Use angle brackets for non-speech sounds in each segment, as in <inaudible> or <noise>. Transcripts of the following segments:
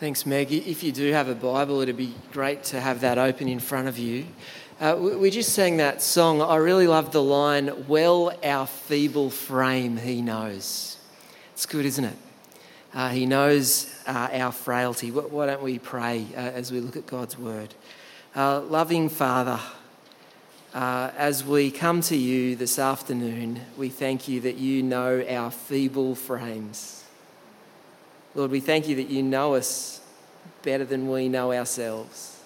Thanks, Meg. If you do have a Bible, it'd be great to have that open in front of you. Uh, we just sang that song. I really love the line, Well, our feeble frame he knows. It's good, isn't it? Uh, he knows uh, our frailty. Why don't we pray uh, as we look at God's word? Uh, loving Father, uh, as we come to you this afternoon, we thank you that you know our feeble frames. Lord, we thank you that you know us better than we know ourselves.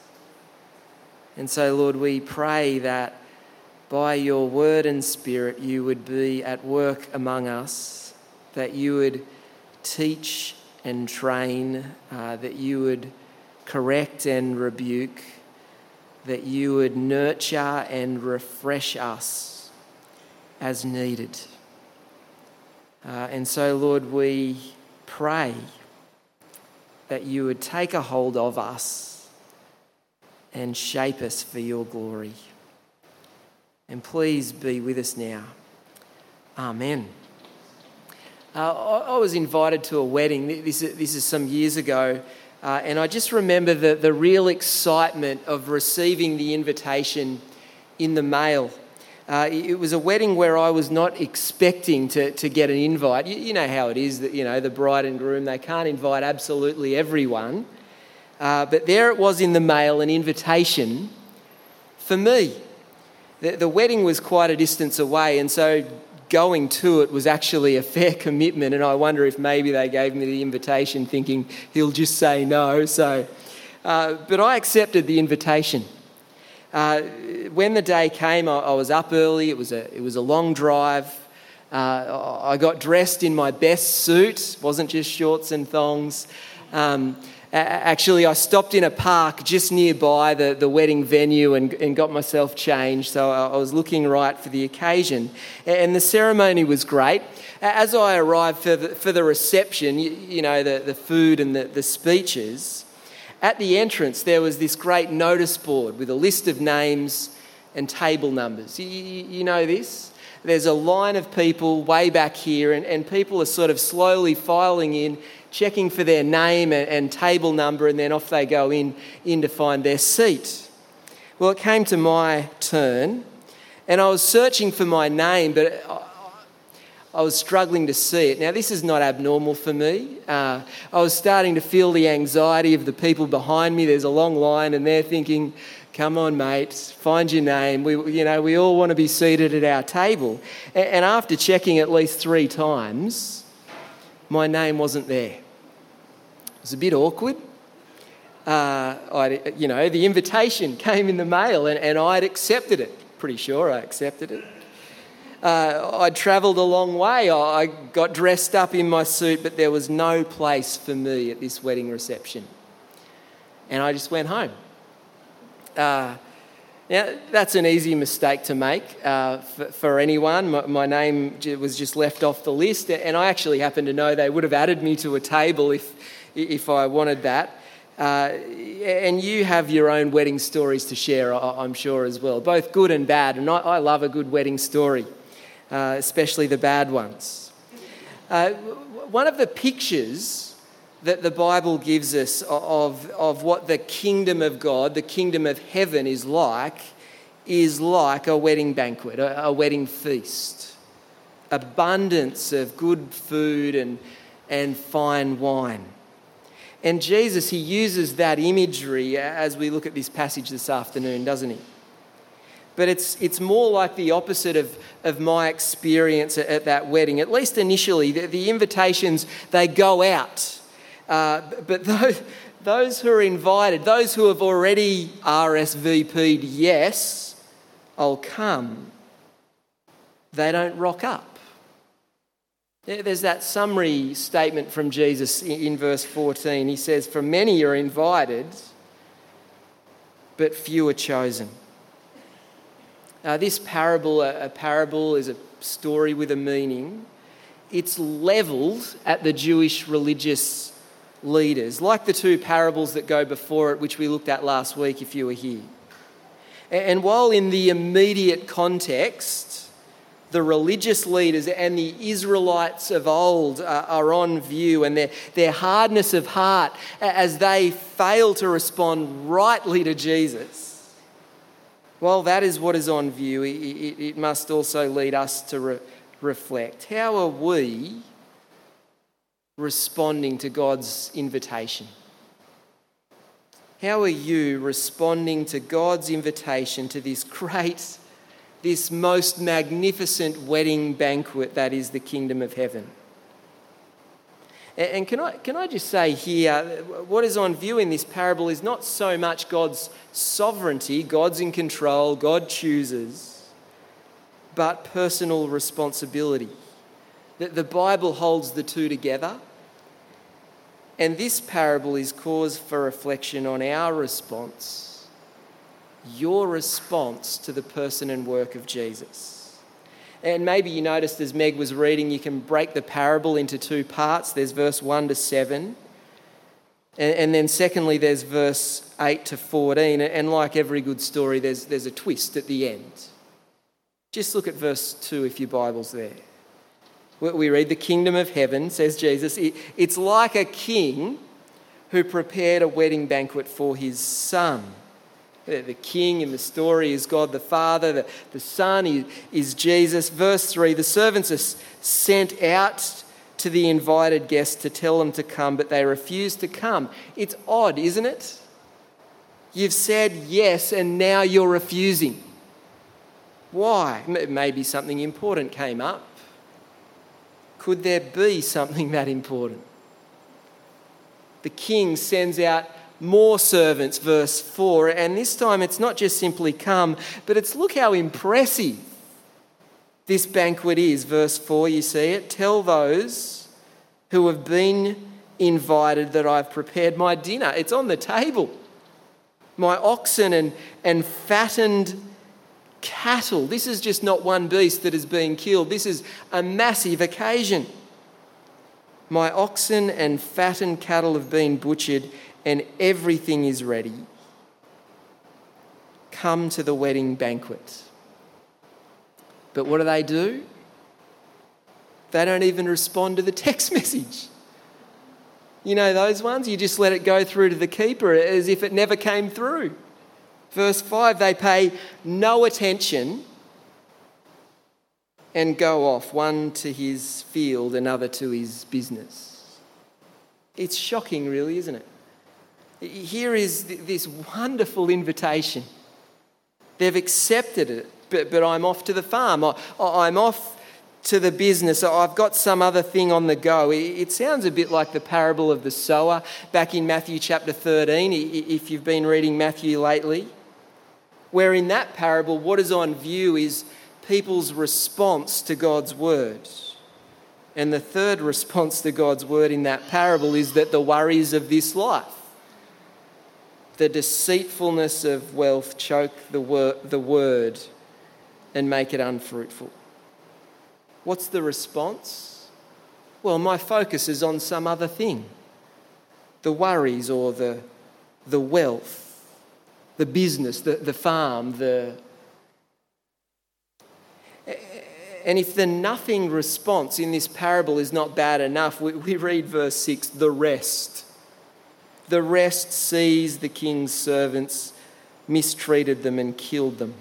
And so, Lord, we pray that by your word and spirit you would be at work among us, that you would teach and train, uh, that you would correct and rebuke, that you would nurture and refresh us as needed. Uh, and so, Lord, we pray that you would take a hold of us and shape us for your glory. And please be with us now. Amen. Uh, I, was invited to a wedding. This, this is some years ago. Uh, and I just remember the, the real excitement of receiving the invitation in the mail. Uh, it was a wedding where I was not expecting to, to get an invite. You, you, know how it is that, you know, the bride and groom, they can't invite absolutely everyone. Uh, but there it was in the mail, an invitation for me. The, the wedding was quite a distance away, and so going to it was actually a fair <laughs> commitment. And I wonder if maybe they gave me the invitation thinking he'll just say no. So, uh, but I accepted the invitation. Uh, when the day came, I, I, was up early. It was a, it was a long drive. Uh, I got dressed in my best suit, wasn't just shorts and thongs. Um, actually, I stopped in a park just nearby the, the wedding venue and, and got myself changed. So I was looking right for the occasion. And the ceremony was great. As I arrived for the, for the reception, you, you know, the, the food and the, the speeches, at the entrance, there was this great notice board with a list of names and table numbers. You, you, know this? There's a line of people way back here, and, and people are sort of slowly filing in, checking for their name and, and table number, and then off they go in, in to find their seat. Well, it came to my turn, and I was searching for my name, but I was struggling to see it. Now, this is not abnormal for me. Uh, I was starting to feel the anxiety of the people behind me. There's a long line, and they're thinking, "Come on, mate, find your name." We, you know, we all want to be seated at our table. And after checking at least three times, my name wasn't there. It was a bit awkward. Uh, I, you know, the invitation <laughs> came in the mail, and, and I'd accepted it. Pretty sure I accepted it. Uh, I travelled a long way. I got dressed up in my suit, but there was no place for me at this wedding reception. And I just went home. Uh, now, that's an easy mistake to make uh, for, for, anyone. My, my, name was just left off the list, and I actually happen to know they would have added me to a table if, if I wanted that. Uh, and you have your own wedding stories to share, I'm sure, as well, both good and bad. And I, I love a good wedding story uh, especially the bad ones. Uh, one of the pictures that the Bible gives us of, of what the kingdom of God, the kingdom of heaven, is like, is like a wedding banquet, a, a wedding feast. Abundance of good food and, and fine wine. And Jesus, he uses that imagery as we look at this passage this afternoon, doesn't he? But it's, it's more like the opposite of, of my experience at, at that wedding, at least initially. The, the invitations, they go out. Uh, but <laughs> those, those who are invited, those who have already RSVP'd, yes, I'll come, they don't rock up. There's that summary statement from Jesus in verse 14. He says, For many are invited, but few are chosen. Uh, this parable, a, a parable is a story with a meaning. It's levelled at the Jewish religious leaders, like the two parables that go before it, which we looked at last week if you were here. And while in the immediate context, the religious leaders and the Israelites of old are, are on view and their, their hardness of heart as they fail to respond rightly to Jesus. Well, that is what is on view. It, it, it must also lead us to re- reflect. How are we responding to God's invitation? How are you responding to God's invitation to this great this most magnificent wedding banquet that is the kingdom of heaven. And can I, can I just say here, what is on view in this parable is not so much God's sovereignty, God's in control, God chooses, but personal responsibility. That the Bible holds the two together. And this parable is cause for reflection on our response your response to the person and work of Jesus. And maybe you noticed as Meg was reading, you can break the parable into two parts. There's verse 1 to 7. And, then, secondly, there's verse 8 to 14. And like every good story, there's, there's a twist at the end. Just look at verse 2 if your Bible's there. We read, The kingdom of heaven, says Jesus, it's like a king who prepared a wedding banquet for his son. The king in the story is God the Father, the, the Son is Jesus. Verse 3 the servants are sent out to the invited guests to tell them to come, but they refuse to come. It's odd, isn't it? You've said yes, and now you're refusing. Why? Maybe something important came up. Could there be something that important? The king sends out more servants, verse 4. And this time it's not just simply come, but it's look how impressive this banquet is. Verse 4, you see it. Tell those who have been invited that I've prepared my dinner. It's on the table. My oxen and, and fattened cattle. This is just not one beast that is being killed, this is a massive occasion. My oxen and fattened cattle have been butchered, and everything is ready. Come to the wedding banquet. But what do they do? They don't even respond to the text <laughs> message. You know those ones? You just let it go through to the keeper as if it never came through. Verse 5 they pay no attention and go off, one to his field, another to his business. It's shocking, really, isn't it? Here is this wonderful invitation. They've accepted it, but, but I'm off to the farm. I, I'm off to the business. I've got some other thing on the go. It sounds a bit like the parable of the sower back in Matthew chapter 13, if you've been reading Matthew lately, where in that parable, what is on view is people's response to God's word. And the third response to God's word in that parable is that the worries of this life the deceitfulness of wealth choke the, wor- the word and make it unfruitful. What's the response? Well, my focus is on some other thing the worries or the, the wealth, the business, the, the farm, the. And if the nothing response in this parable is not bad enough, we, we read verse 6 the rest. The rest seized the king's servants, mistreated them, and killed them.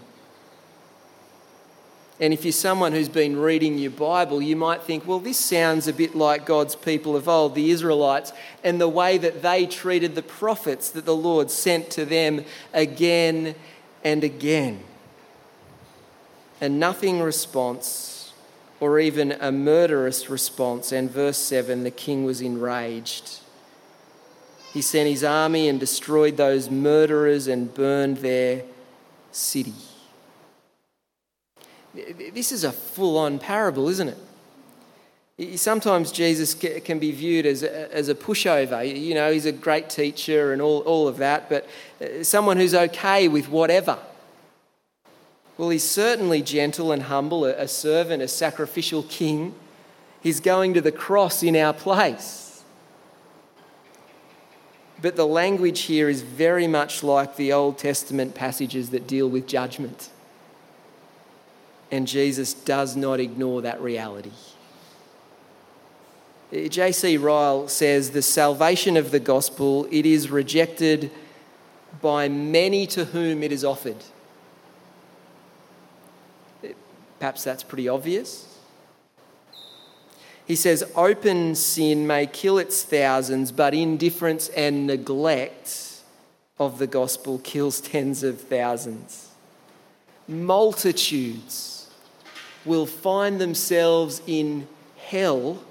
And if you're someone who's been reading your Bible, you might think, well, this sounds a bit like God's people of old, the Israelites, and the way that they treated the prophets that the Lord sent to them again and again. And nothing response, or even a murderous response. And verse 7 the king was enraged he sent his army and destroyed those murderers and burned their city. This is a full on parable, isn't it? Sometimes Jesus can be viewed as a, as a pushover. You know, he's a great teacher and all, all of that, but uh, someone who's okay with whatever. Well, he's certainly gentle and humble, a servant, a sacrificial king. He's going to the cross in our place. But the language here is very much like the Old Testament passages that deal with judgment. And Jesus does not ignore that reality. J.C. Ryle says the salvation of the gospel, it is rejected by many to whom it is offered. Perhaps that's pretty obvious. He says, open sin may kill its thousands, but indifference and neglect of the gospel kills tens of thousands. Multitudes will find themselves in hell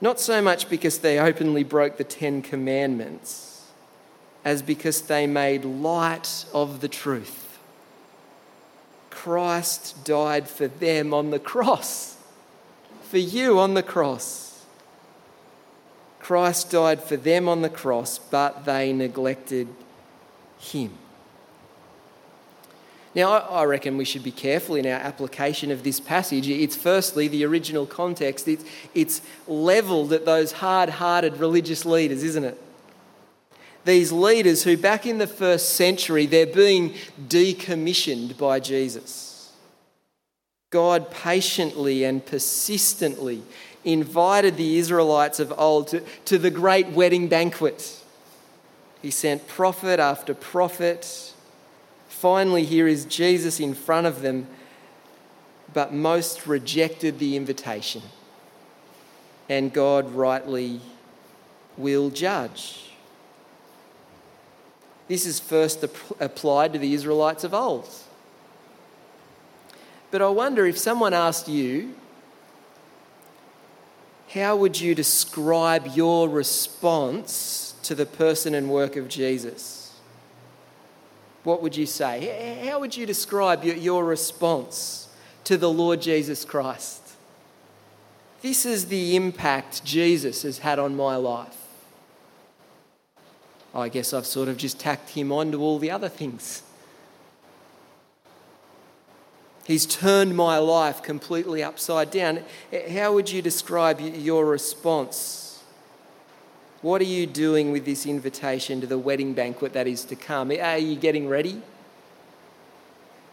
not so much because they openly broke the Ten Commandments, as because they made light of the truth. Christ died for them on the cross, for you on the cross. Christ died for them on the cross, but they neglected him. Now, I reckon we should be careful in our application of this passage. It's firstly the original context, it's, it's levelled at those hard hearted religious leaders, isn't it? These leaders who, back in the first century, they're being decommissioned by Jesus. God patiently and persistently invited the Israelites of old to, to the great wedding banquet. He sent prophet after prophet Finally, here is Jesus in front of them, but most rejected the invitation. And God rightly will judge. This is first applied to the Israelites of old. But I wonder if someone asked you, how would you describe your response to the person and work of Jesus? what would you say? How would you describe your response to the Lord Jesus Christ? This is the impact Jesus has had on my life. I guess I've sort of just tacked him on to all the other things. He's turned my life completely upside down. How would you describe your response what are you doing with this invitation to the wedding banquet that is to come? Are you getting ready?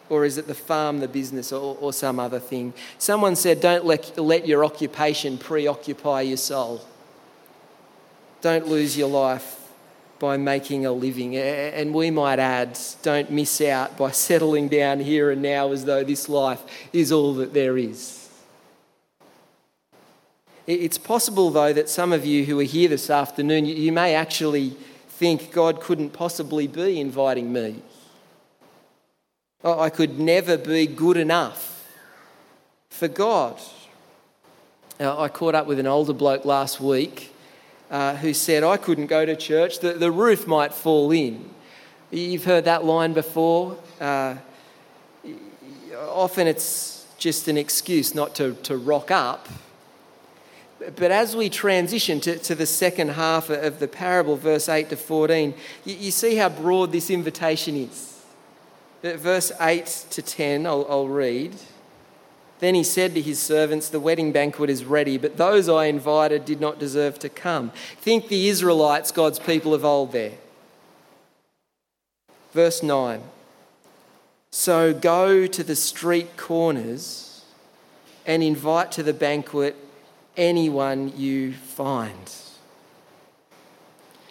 Or is it the farm, the business, or, or some other thing? Someone said, Don't let, let your occupation preoccupy your soul. Don't lose your life by making a living. And we might add, don't miss out by <laughs> settling down here and now as though this life is all that there is. It's possible, though, that some of you who are here this afternoon, you may actually think God couldn't possibly be inviting me. I could never be good enough for God. I caught up with an older bloke last week uh, who said, I couldn't go to church, the, the roof might fall in. You've heard that line before. Uh, often it's just an excuse not to, to rock up but as we transition to, to the second half of the parable, verse 8 to 14, you, you see how broad this invitation is. Verse 8 to 10, I'll, I'll read. Then he said to his servants, The wedding banquet is ready, but those I invited did not deserve to come. Think the Israelites, God's people of old, there. Verse 9 So go to the street corners and invite to the banquet anyone you find.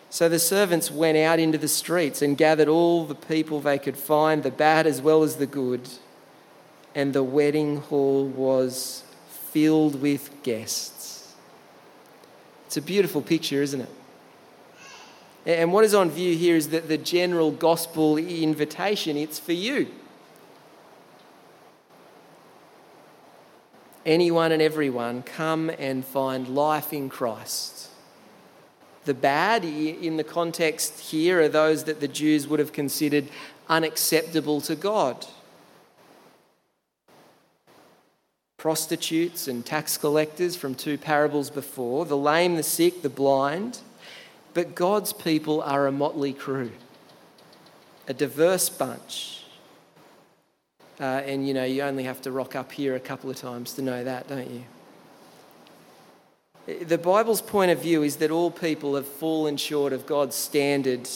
So the servants went out into the streets and gathered all the people they could find, the bad as well as the good, and the wedding hall was filled with guests. It's a beautiful picture, isn't it? And what is on view here is that the general gospel invitation, it's for you. anyone and everyone come and find life in Christ. The bad, in the context here, are those that the Jews would have considered unacceptable to God. Prostitutes and tax collectors from two parables before, the lame, the sick, the blind. But God's people are a motley crew, a diverse bunch uh, and you know, you only have to rock up here a couple of times to know that, don't you? The Bible's point of view is that all people have fallen short of God's standard,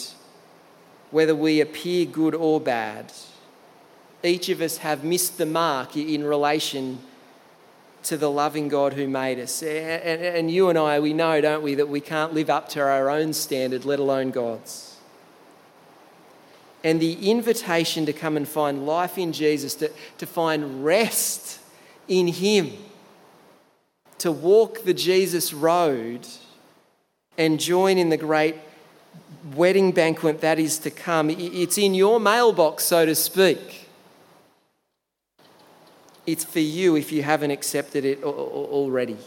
whether we appear good or bad. each of us have missed the mark in relation to the loving God who made us. And, you and I, we know, don't we, that we can't live up to our own standard, let alone God's. And the invitation to come and find life in Jesus, to, to find rest in Him, to walk the Jesus road and join in the great wedding banquet that is to come. It's in your mailbox, so to speak. It's for you if you haven't accepted it already.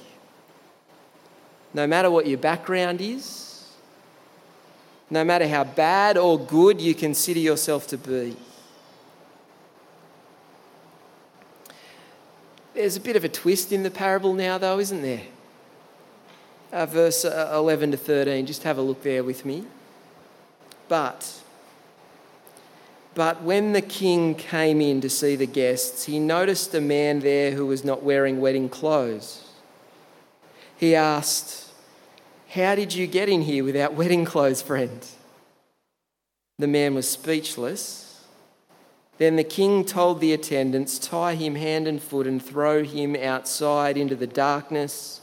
No matter what your background is, no matter how bad or good you consider yourself to be. There's a bit of a twist in the parable now, though, isn't there? Uh, verse uh, 11 to 13, just have a look there with me. But but when the king came in to see the guests, he noticed a man there who was not wearing wedding clothes. He asked, How did you get in here without <laughs> wedding clothes, friend? The man was speechless. Then the king told the attendants, Tie him hand and foot and throw him outside into the darkness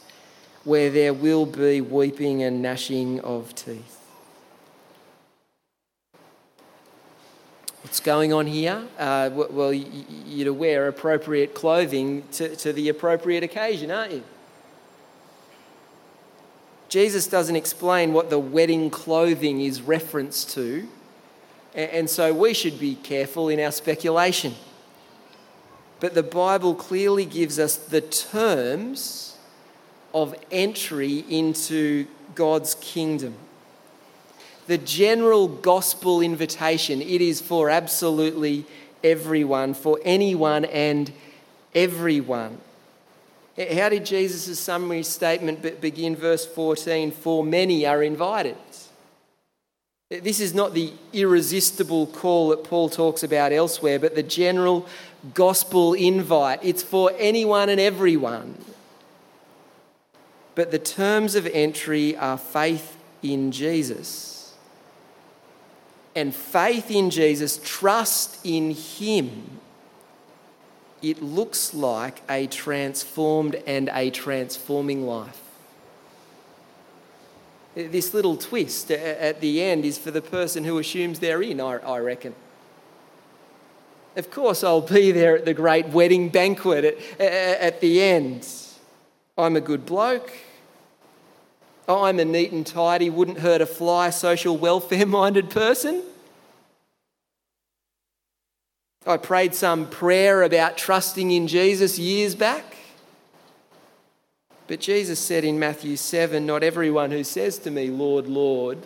where there will be weeping and gnashing of teeth. What's going on here? Uh, well, you're to wear appropriate clothing to, to the appropriate occasion, aren't you? Jesus doesn't explain what the wedding clothing is reference to, and so we should be careful in our speculation. But the Bible clearly gives us the terms of entry into God's kingdom the general gospel invitation. It is for absolutely everyone, for anyone and everyone. How did Jesus' summary statement begin? Verse 14 For many are invited. This is not the irresistible call that Paul talks about elsewhere, but the general gospel invite. It's for anyone and everyone. But the terms of entry are faith in Jesus and faith in Jesus, trust in Him, it looks like a transformed and a transforming life. This little twist at the end is for the person who assumes they're in, I reckon. Of course, I'll be there at the great wedding banquet at, the end. I'm a good bloke. I'm a neat and tidy, wouldn't hurt a fly, social welfare minded person. I prayed some prayer about trusting in Jesus years back. But Jesus said in Matthew 7 Not everyone who says to me, Lord, Lord,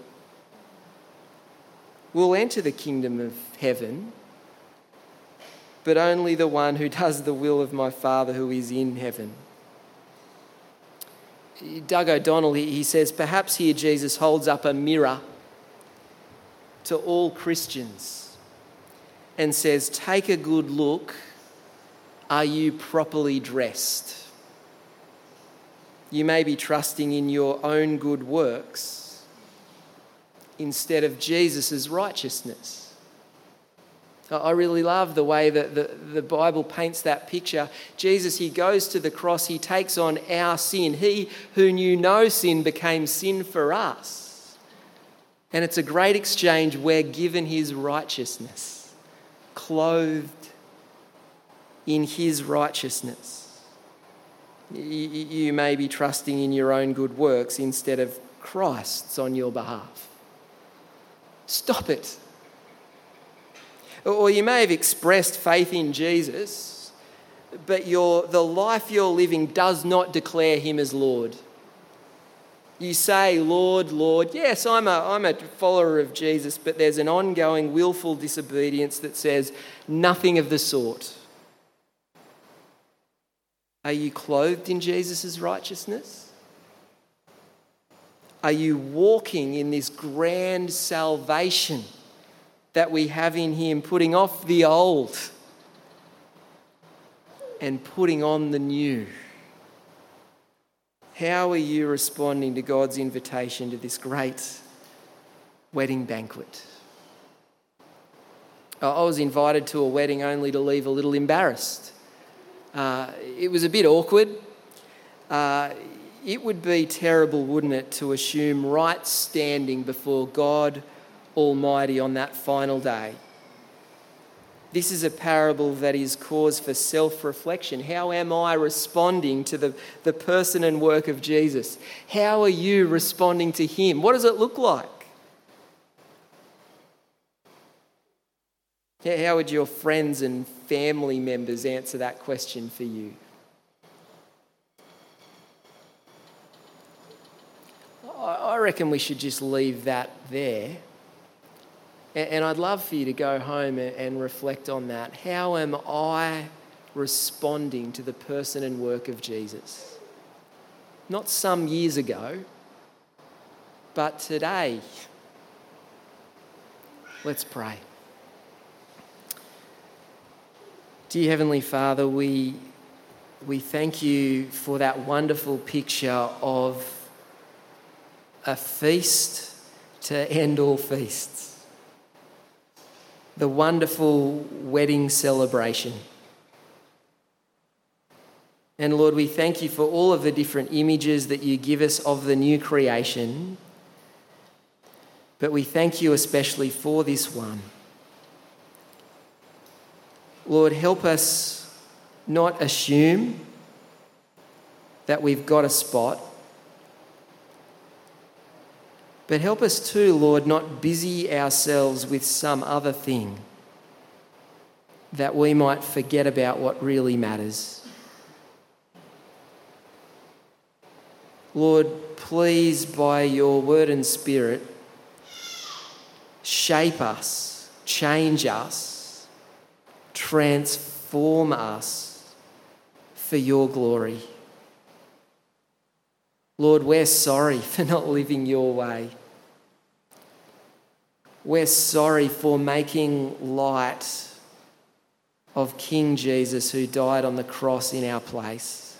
will enter the kingdom of heaven, but only the one who does the will of my Father who is in heaven. Doug O'Donnell, he says, perhaps here Jesus holds up a mirror to all Christians and says, Take a good look. Are you properly dressed? You may be trusting in your own good works instead of Jesus' righteousness. I really love the way that the, the Bible paints that picture. Jesus, he goes to the cross, he takes on our sin. He who knew no sin became sin for us. And it's a great exchange. We're given his righteousness, clothed in his righteousness. You may be trusting in your own good works instead of Christ's on your behalf. Stop it. Or you may have expressed faith in Jesus, but your, the life you're living does not declare him as Lord. You say, Lord, Lord, yes, I'm a, I'm a follower of Jesus, but there's an ongoing willful disobedience that says nothing of the sort. Are you clothed in Jesus' righteousness? Are you walking in this grand salvation? That we have in Him, putting off the old and putting on the new. How are you responding to God's invitation to this great wedding banquet? I was invited to a wedding only to leave a little embarrassed. Uh, it was a bit awkward. Uh, it would be terrible, wouldn't it, to assume right standing before God Almighty on that final day. This is a parable that is cause for self reflection. How am I responding to the, the person and work of Jesus? How are you responding to Him? What does it look like? How would your friends and family members answer that question for you? I reckon we should just leave that there. And I'd love for you to go home and reflect on that. How am I responding to the person and work of Jesus? Not some years ago, but today. Let's pray. Dear Heavenly Father, we, we thank you for that wonderful picture of a feast to end all feasts. The wonderful wedding celebration. And Lord, we thank you for all of the different images that you give us of the new creation. But we thank you especially for this one. Lord, help us not assume that we've got a spot but help us too, Lord, not busy ourselves with some other thing that we might forget about what really matters. Lord, please, by your word and spirit, shape us, change us, transform us for your glory. Lord, we're sorry <laughs> for not living your way. We're sorry for making light of King Jesus who died on the cross in our place.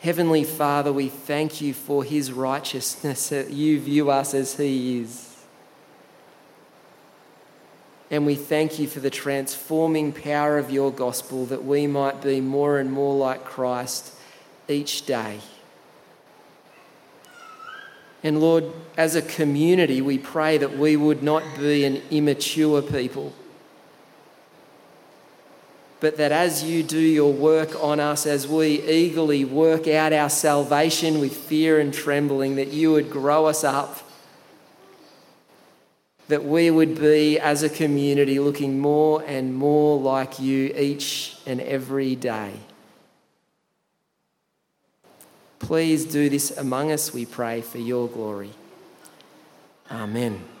Heavenly Father, we thank you for his righteousness, that you view us as he is. And we thank you for the transforming power of your gospel that we might be more and more like Christ each day. And Lord, as a community, we pray that we would not be an immature people, but that as you do your work on us, as we eagerly work out our salvation with fear and trembling, that you would grow us up, that we would be, as a community, looking more and more like you each and every day. Please do this among us, we pray, for your glory. Amen.